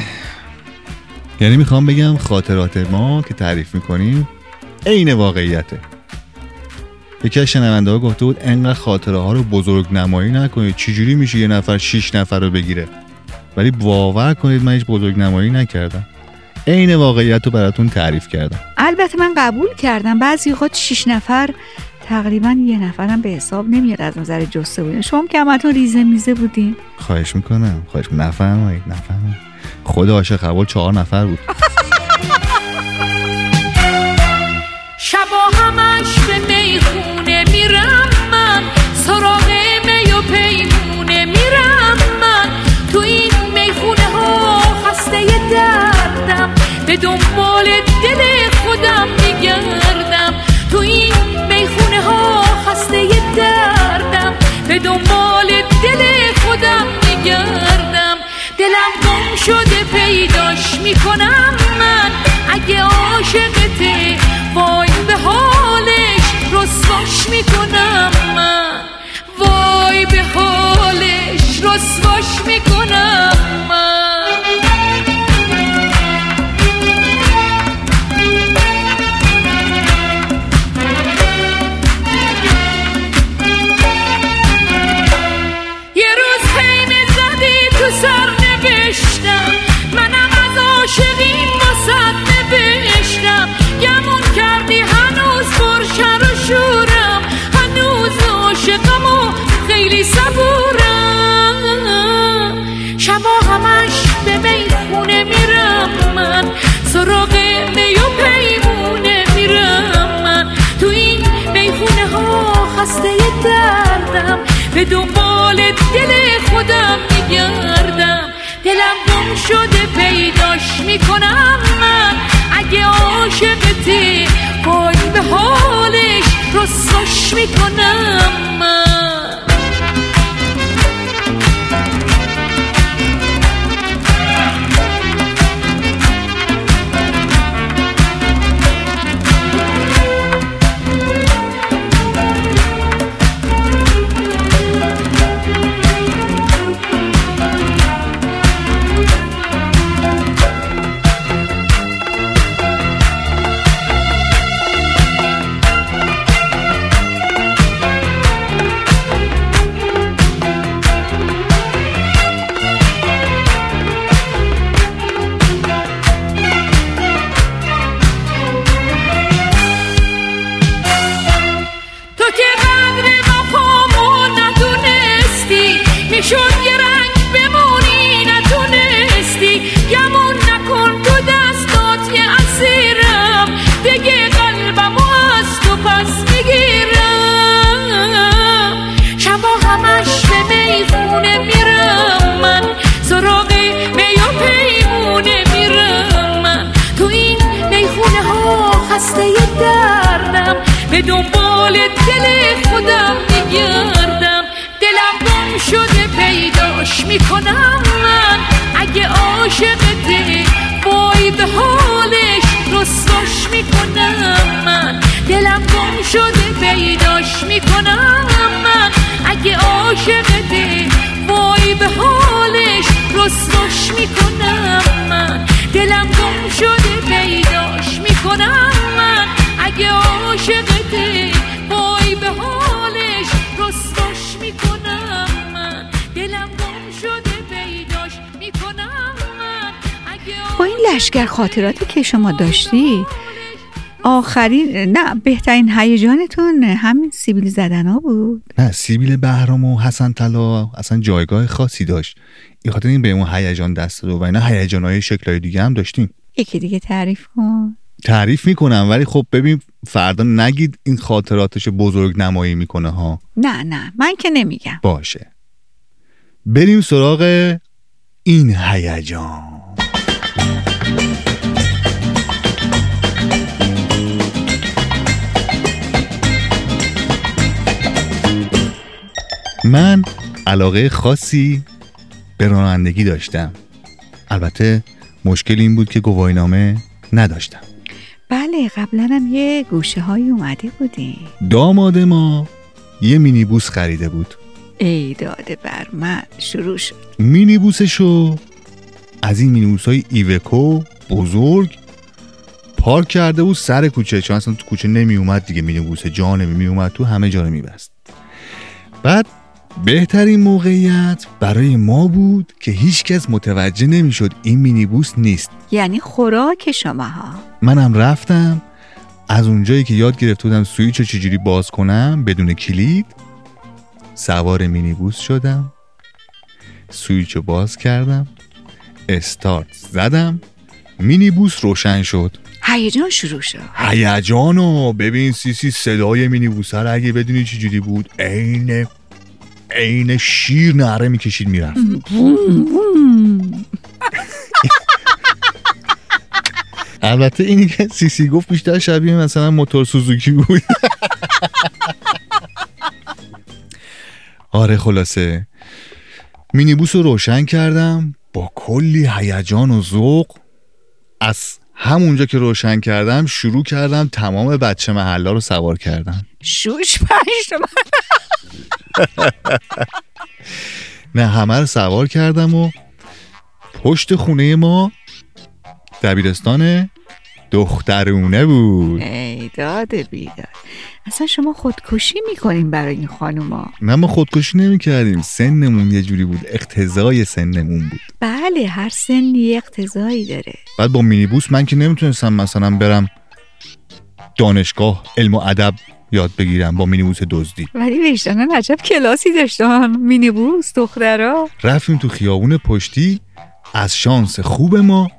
یعنی می‌خوام بگم خاطرات ما که تعریف می‌کنیم عین واقعیته. یکی از شنونده ها گفته بود انقدر خاطره ها رو بزرگ نمایی نکنید. چجوری میشه یه نفر شیش نفر رو بگیره؟ ولی باور کنید من هیچ بزرگ نمایی نکردم. عین واقعیت رو براتون تعریف کردم. البته من قبول کردم. بعضی خود شیش نفر تقریبا یه نفرم به حساب نمیاد از نظر جسته بودین شما که همتون ریزه میزه بودین. خواهش می‌کنم. خواهش نفرمایید نفرمایید خود عاشق قبول چهار نفر بود. [laughs] رسواش می‌کنم من. خسته دردم. به دنبال دل خودم میگردم. دلم گم شده پیداش می‌کنم من. اگه عاشقتی وای به حالش رسواش می‌کنم. با این لشکر خاطراتی که شما داشتی آخرین نه بهترین هیجانتون همین سیبیل زدن ها بود؟ نه سیبیل بهرام و حسن طلا اصلا جایگاه خاصی داشت. این خاطر این به اون هیجان دست داد و اینا هیجان های شکلهای دیگه هم داشتیم. یکی دیگه تعریف کن. تعریف می‌کنم ولی خب ببین فردا نگید این خاطراتش بزرگ نمایی می‌کنه ها. نه نه من که نمیگم. باشه. بریم سراغ این هیجان. من علاقه خاصی به رانندگی داشتم. البته مشکل این بود که گواهینامه نداشتم. بله قبلا هم یه گوشه های اومده بودی. داماد ما یه مینیبوس خریده بود. ای داده بر من شروع شد. مینیبوسشو از این مینیبوس های ایوکو بزرگ پارک کرده بود سر کوچه چون اصلا تو کوچه نمی اومد دیگه مینیبوس جا نمی اومد تو همه جا رو میبست. بعد بهترین موقعیت برای ما بود که هیچکس متوجه نمی‌شد این مینیبوس نیست. یعنی خوراک شماها. منم رفتم از اونجایی که یاد گرفته بودم سویچ رو چجوری باز کنم بدون کلید سوار مینیبوس شدم سویچ رو باز کردم استارت زدم مینیبوس روشن شد. هیجان شروع شد. هیجان و ببین سیسی صدای مینیبوس رو اگه بدونی چجوری بود عین عین شیر نره می‌کشید می‌رفت. [laughs] البته اینی که سیسی گفت بیشتر شبیه مثلا موتور سوزوکی بود. [laughs] آره خلاصه. مینیبوس رو روشن کردم با کلی هیجان و ذوق. از همونجا که روشن کردم شروع کردم تمام بچه محلا رو سوار کردم. شوش پنج. [laughs] نه همه رو سوار کردم و پشت خونه ما دبیرستان دخترونه بود. ای داده بیداد. اصلا شما خودکشی می‌کنین برای این خانوما. نه ما خودکشی نمی کردیم سنمون یه جوری بود اقتضای سنمون بود. بله هر سنی یه اقتضایی داره. بعد با مینیبوس من که نمی‌تونستم مثلا برم دانشگاه علم و ادب یاد بگیرم با مینیبوس دزدی. ولی وجدانن عجب کلاسی داشتن. مینیبوس دخترا. رفتیم تو خیابون پشتی. از شانس خوب ما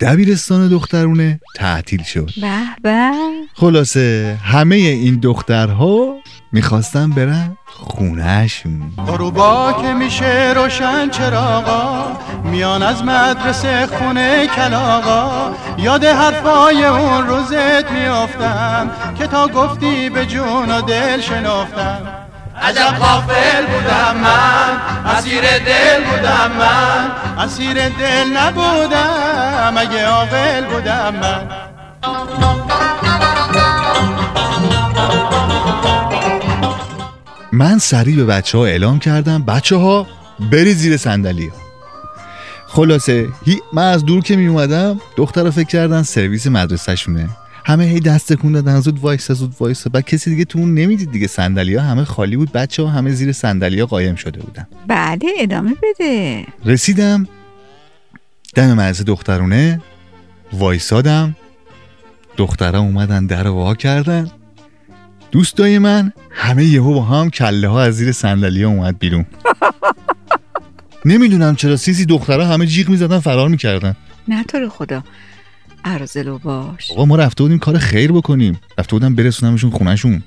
دبیرستان دخترونه تعطیل شد. به به. خلاصه همه این دخترها می‌خواستن برن خونهشون غروبا که میشه روشن چراغا میان از مدرسه خونه کلاغا. یاد حرفای اون روزت میافتم که تا گفتی به جون و دل شنافتم عجب غافل بودم من اسیر دل بودم من. اسیر دل نبودم اگه عاقل بودم من. من سریع به بچه ها اعلام کردم بچه ها بری زیر صندلی. خلاصه هی- من از دور که می اومدم دختر فکر کردن سرویس مدرسه شونه همه هی دست تکون دادن زود وایس زود وایس بعد کسی دیگه تو اون نمی‌دید دیگه صندلی ها همه خالی بود. بچه ها همه زیر صندلی ها قایم شده بودن. بله ادامه بده. رسیدم. دم مدرسه دخترونه. وایسادم. دخترها اومدن در وا کردن. دوستای من همه یهو با هم کله ها از زیر صندلی اومد بیرون. [laughs] نمی‌دونم چرا سیسی دخترها همه جیغ می‌زدن فرار می‌کردن. نه تو رو خدا ارزلو باش. آقا ما رفته بودیم کار خیر بکنیم. رفته بودم برسونمشون خونهشون.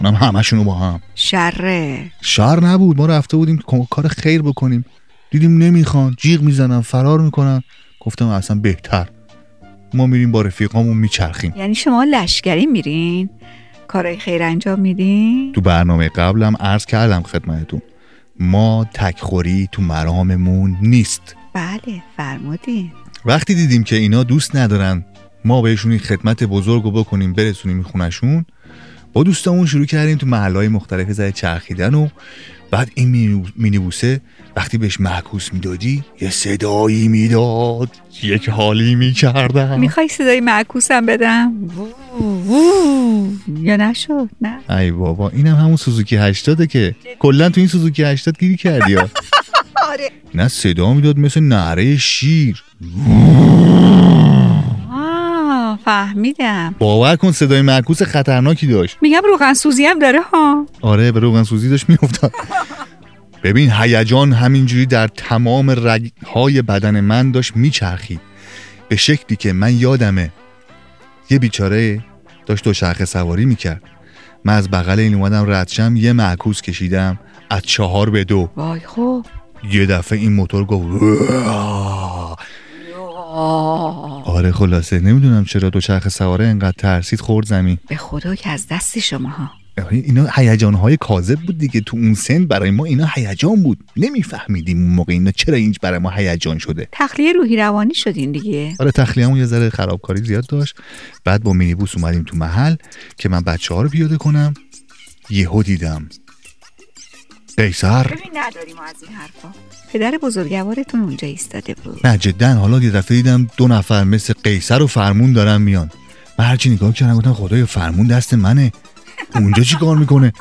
اونم همشونو با هم. شره. شر نبود. ما رفته بودیم کار خیر بکنیم. دیدیم نمی‌خوان جیغ می‌زنن فرار می‌کنن. گفتم اصلا بهتر. ما میریم با رفیقامون میچرخیم. یعنی شما لشکری میرین؟ کارهای خیر انجام میدین؟ تو برنامه قبلم عرض کردم خدمتتون. ما تکخوری تو مراممون نیست. بله فرمودین. وقتی دیدیم که اینا دوست ندارن ما بهشون این خدمت بزرگ رو بکنیم برسونیم خونشون با دوستامون شروع کردیم تو محلهای مختلف زده چرخیدن و بعد این مینی- مینیبوسه وقتی بهش معکوس می‌دادی یه صدایی می‌داد. یک حالی می‌کردم. می‌خوای صدای معکوسم بدم. یا نشد؟ نه. ای بابا اینم همون سوزوکی 80 که. کلا تو این سوزوکی 80 گیری کردی [laughs] آره. نه صدا می‌داد مثل نره شیر. فهمیدم باور کن صدای معکوس خطرناکی داشت. میگم روغن سوزی هم داره ها. آره به روغن سوزی داشت میافتاد. ببین هیجان همینجوری در تمام رگهای بدن من داشت میچرخید. به شکلی که من یادمه یه بیچاره داشت دوچرخه سواری می‌کرد. من از بغل این اومدم ردشم یه معکوس کشیدم از چهار به دو. وای خب. یه دفعه این موتور گفت. آره خلاصه نمی‌دونم چرا دوچرخه سواره انقدر ترسید خورد زمین. به خدا که از دست شما ها اینا هیجان های کاذب بود دیگه. تو اون سن برای ما اینا هیجان بود. نمیفهمیدیم اون موقع اینا چرا اینج برای ما هیجان شده. تخلیه روحی روانی شدین دیگه. آره تخلیه‌مون یه ذره خرابکاری زیاد داشت. بعد با مینیبوس اومدیم تو محل که من بچه ها رو پیاده کنم. یهو دیدم قیصر ببین نداریم از این حرفا. پدر بزرگوارتون اونجا ایستاده بود. نه جدا. حالا یه دفعه دیدم دو نفر مثل قیصر و فرمون دارن میان. من هرچی نگاه کردم گفتم خدایا فرمون دست منه. اونجا چی کار می‌کنه؟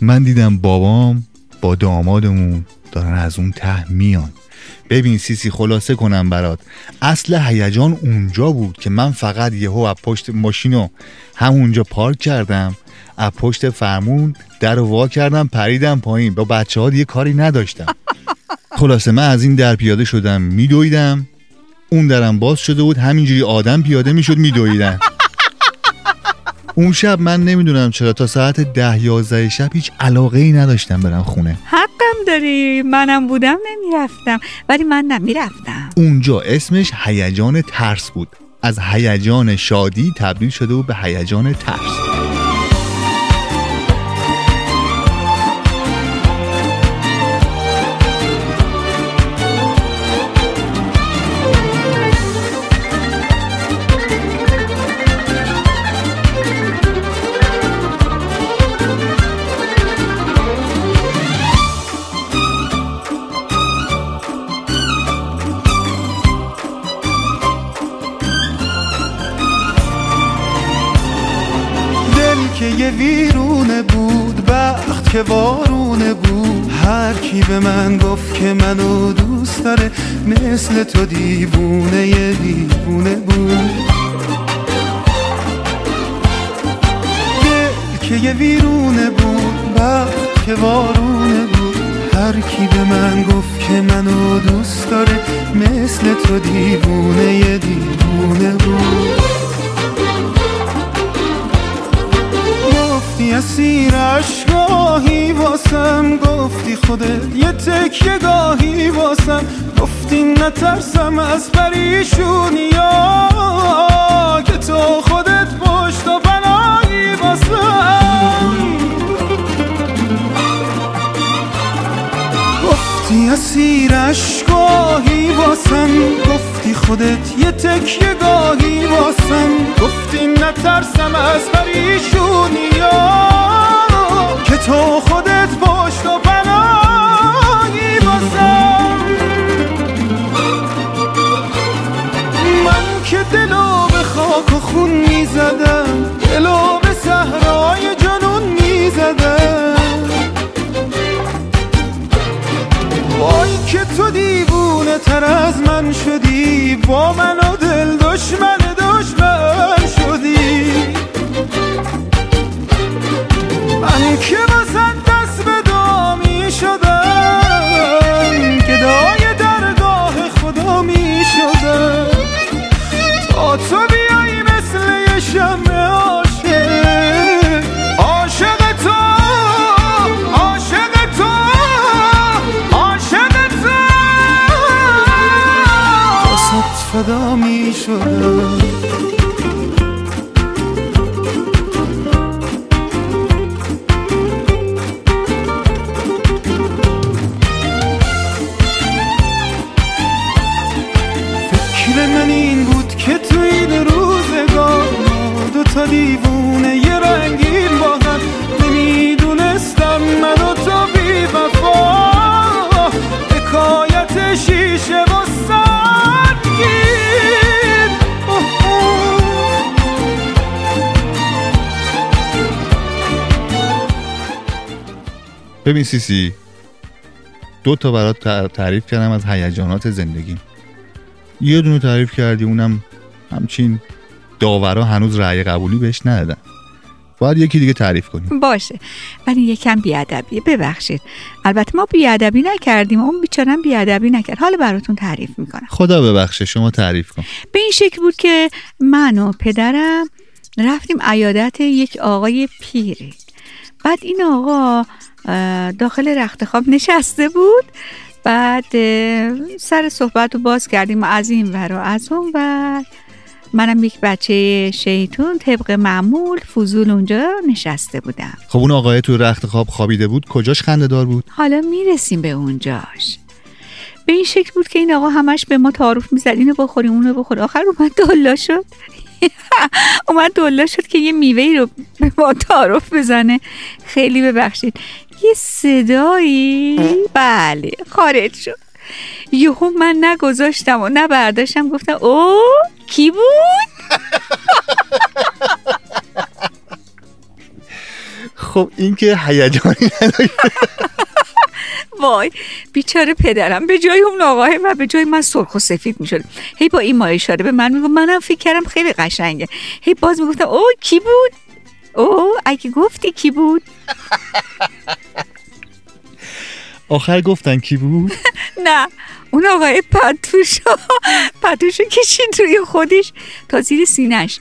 من دیدم بابام با دامادمون دارن از اون ته میان. ببین سیسی خلاصه کنم برات. اصل هیجان اونجا بود که من فقط یهو از پشت ماشینو همونجا پارک کردم. از پشت فرمون در رو وا کردم پریدم پایین. با بچه ها دیگه کاری نداشتم. [laughs] خلاصه من از این در پیاده شدم میدویدم. اون درم باز شده بود همینجوری آدم پیاده می‌شد میدویدن [laughs] اون شب من نمی‌دونم چرا تا ساعت ده یازده شب هیچ علاقه ای نداشتم برم خونه. حقم داری. منم بودم نمی‌رفتم. ولی من نمی‌رفتم اونجا اسمش هیجان ترس بود. از هیجان شادی تبدیل شده بود به هیجان ترس. که ویرونه بود بخت که وارونه بود. هر کی به من گفت که منو دوست داره مثل تو دیوونه یه دیوونه بود. دل که یه ویرونه بود بخت که وارونه بود. هر کی به من گفت که منو دوست داره مثل تو دیوونه یه دیوونه بود. اسیر اشگاهی واسم گفتی خودت یه تکیه گاهی واسم گفتی نترسم از پریشونی. که تو خودت پشت و پناهی واسم. گفتی اسیر اشگاهی واسم گفتی خودت یه تکیه گاهی واسم. گفتی نترسم از پریشونی که تو خودت پشت و پناهی واسم من که دلو به خاک و خون می‌زدم دلو به صحرای جنون می‌زدم. وای که تو دیوونه تر از من شدی. با من و دل دشمن دشمن شدی؟ من که واسه ببین سیسی دو تا برات تع- تعریف کردم از هیجانات زندگی. یه دونه تعریف کردی اونم همچین داورا هنوز رأی قبولی بهش ندادن. باید یکی دیگه تعریف کنیم. باشه. ولی یکم بیادبیه. ببخشید. البته ما بیادبی نکردیم. اون بیچارم بیادبی نکرد. حالا براتون تعریف می‌کنم. خدا ببخشه. شما تعریف کن. به این شکل بود که من و پدرم رفتیم عیادت یک آقای پیری. بعد این آقا داخل رخت خواب نشسته بود. بعد سر صحبت رو باز کردیم از این ور و از اون ور. منم یک بچه شیطون طبق معمول فضول اونجا نشسته بودم. خب اون آقای تو رخت خواب خوابیده بود کجاش خنده دار بود؟ حالا می‌رسیم به اونجاش. به این شکل بود که این آقا همش به ما تعارف می‌زد اینو بخوریم اونو بخور آخر اومد دلا شد. [laughs] اومد دلا شد که یه میوه رو به ما تعارف بزنه. خیلی ببخشید. یه صدایی؟ بله خارج شد. یهو من نگذاشتم و نه برداشتم گفتم او کی بود؟ خب این که هیجانی وای بیچاره پدرم. به جای اون آقاه و به جای من سرخ و سفید می‌شد. هی با این ما اشاره به من می‌گفت منم فکر کردم خیلی قشنگه. هی باز می‌گفتم او کی بود؟ او اگه گفتی کی بود؟ آخر گفتن کی بود؟ [laughs] نه اون آقای پتوشو پتوشو کشید روی خودش تا زیر سینش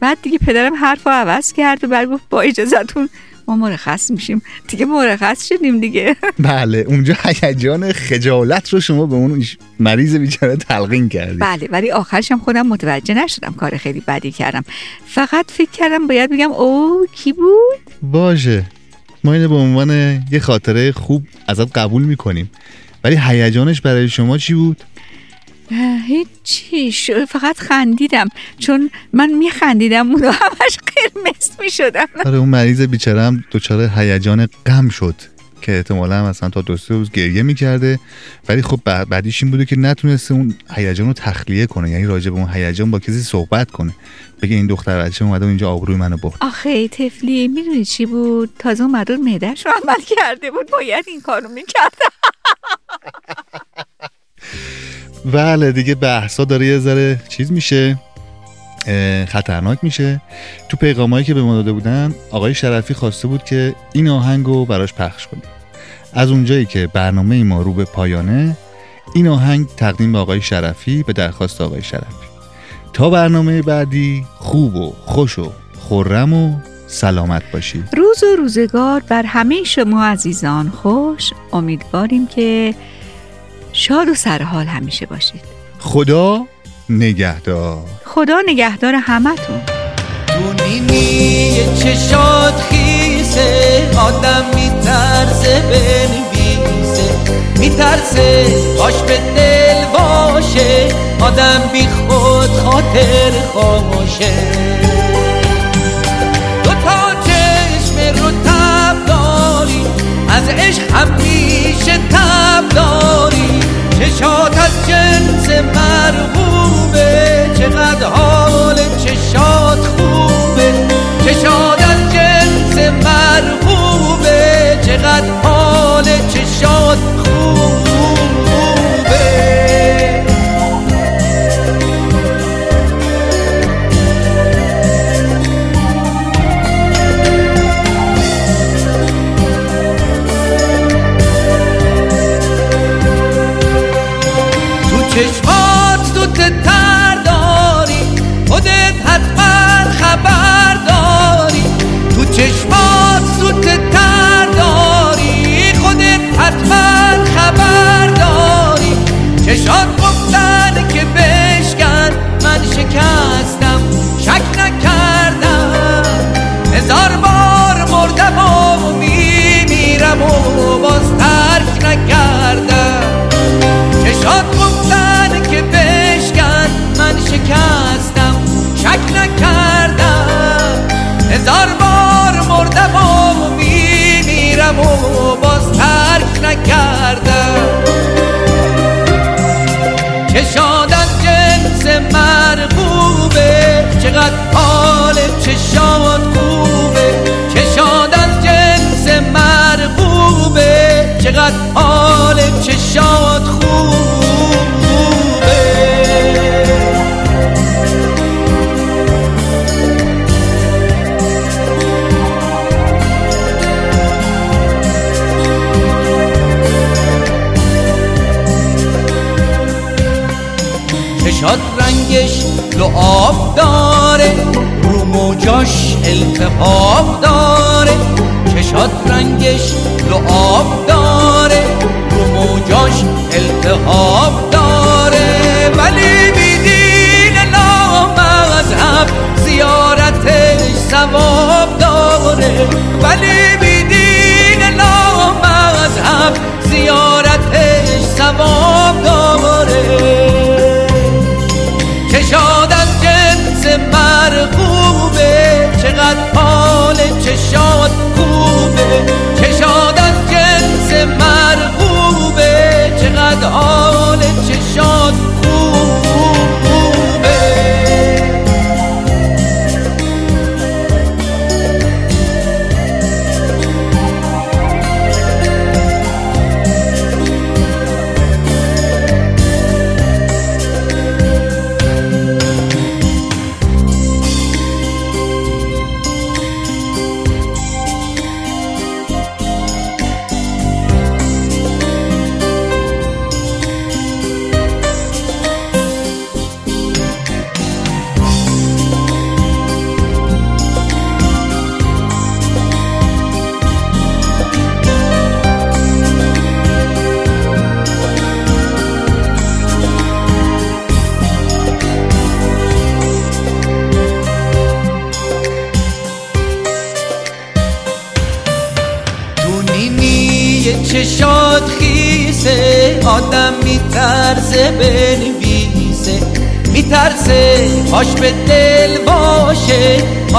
بعد دیگه پدرم حرف رو عوض کرد و بعد گفت با اجازتون ما مرخص میشیم. دیگه مرخص شدیم دیگه. [laughs] بله اونجا هیجان خجالت رو شما به اون مریض بیچاره تلقین کردی بله ولی آخرشم خودم متوجه نشدم کار خیلی بدی کردم. فقط فکر کردم باید بگم او کی بود؟ باشه. ما اینو به عنوان یه خاطره خوب ازت قبول می‌کنیم. ولی هیجانش برای شما چی بود؟ هیچی ش- فقط خندیدم. چون من میخندیدم و همش قرمز می‌شدم. آره اون مریض بیچاره هم دچار هیجان غم شد که احتمالا هم مثلا تا دو سه روز گریه می‌کرده. ولی خب بعد- بعدیش این بوده که نتونسته اون هیجان رو تخلیه کنه. یعنی راجع به اون هیجان با کسی صحبت کنه. بگه این دختر بچه اومده و اینجا آبروی منو برد. آخه طفلی می‌دونی چی بود؟ تازه اومد اون معدهش رو عمل کرده بود. باید این کارو می‌کردم [laughs] بله دیگه بحثا داره یه ذره چیز میشه خطرناک میشه. تو پیغامایی که به ما داده بودن آقای شرفی خواسته بود که این آهنگ رو براش پخش کنیم. از اونجایی که برنامه ما رو به پایانه این آهنگ تقدیم به آقای شرفی به درخواست آقای شرفی. تا برنامه بعدی خوب و خوش و خورم و سلامت باشید. روز و روزگار بر همه شما عزیزان خوش. امیدواریم که شاد و سرحال همیشه باشید. خدا نگهدار. خدا نگهدار همتون. تو نیمی چشات خیسه آدم میترسه بنویسه. میترسه باش به دل باشه آدم بی خود خاطر خاموشه. دو تا چشم رو تب داری از عشق همیشه تب داری. چشات از جنس مرغوبه چقدر حال چشات خوبه چشات از جنس مرغوبه چقدر حال چشات خوبه چشمات تو تر داری. خودت حتما خبر داری. تو چشمات تو تر داری. خودت حتما خبر داری. چشات گفتن که بشکن. من شکستم شک نکردم. هزار بار مردم لعاب داره رو موجاش التهاب داره. چشات رنگش لعاب داره رو موجاش التهاب داره. ولی بیدین لامذهب زیارتش ثواب داره. ولی بیدین لامذهب زیارتش ثواب داره. چشاد خوبه.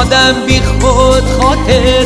آدم بی خود خاطر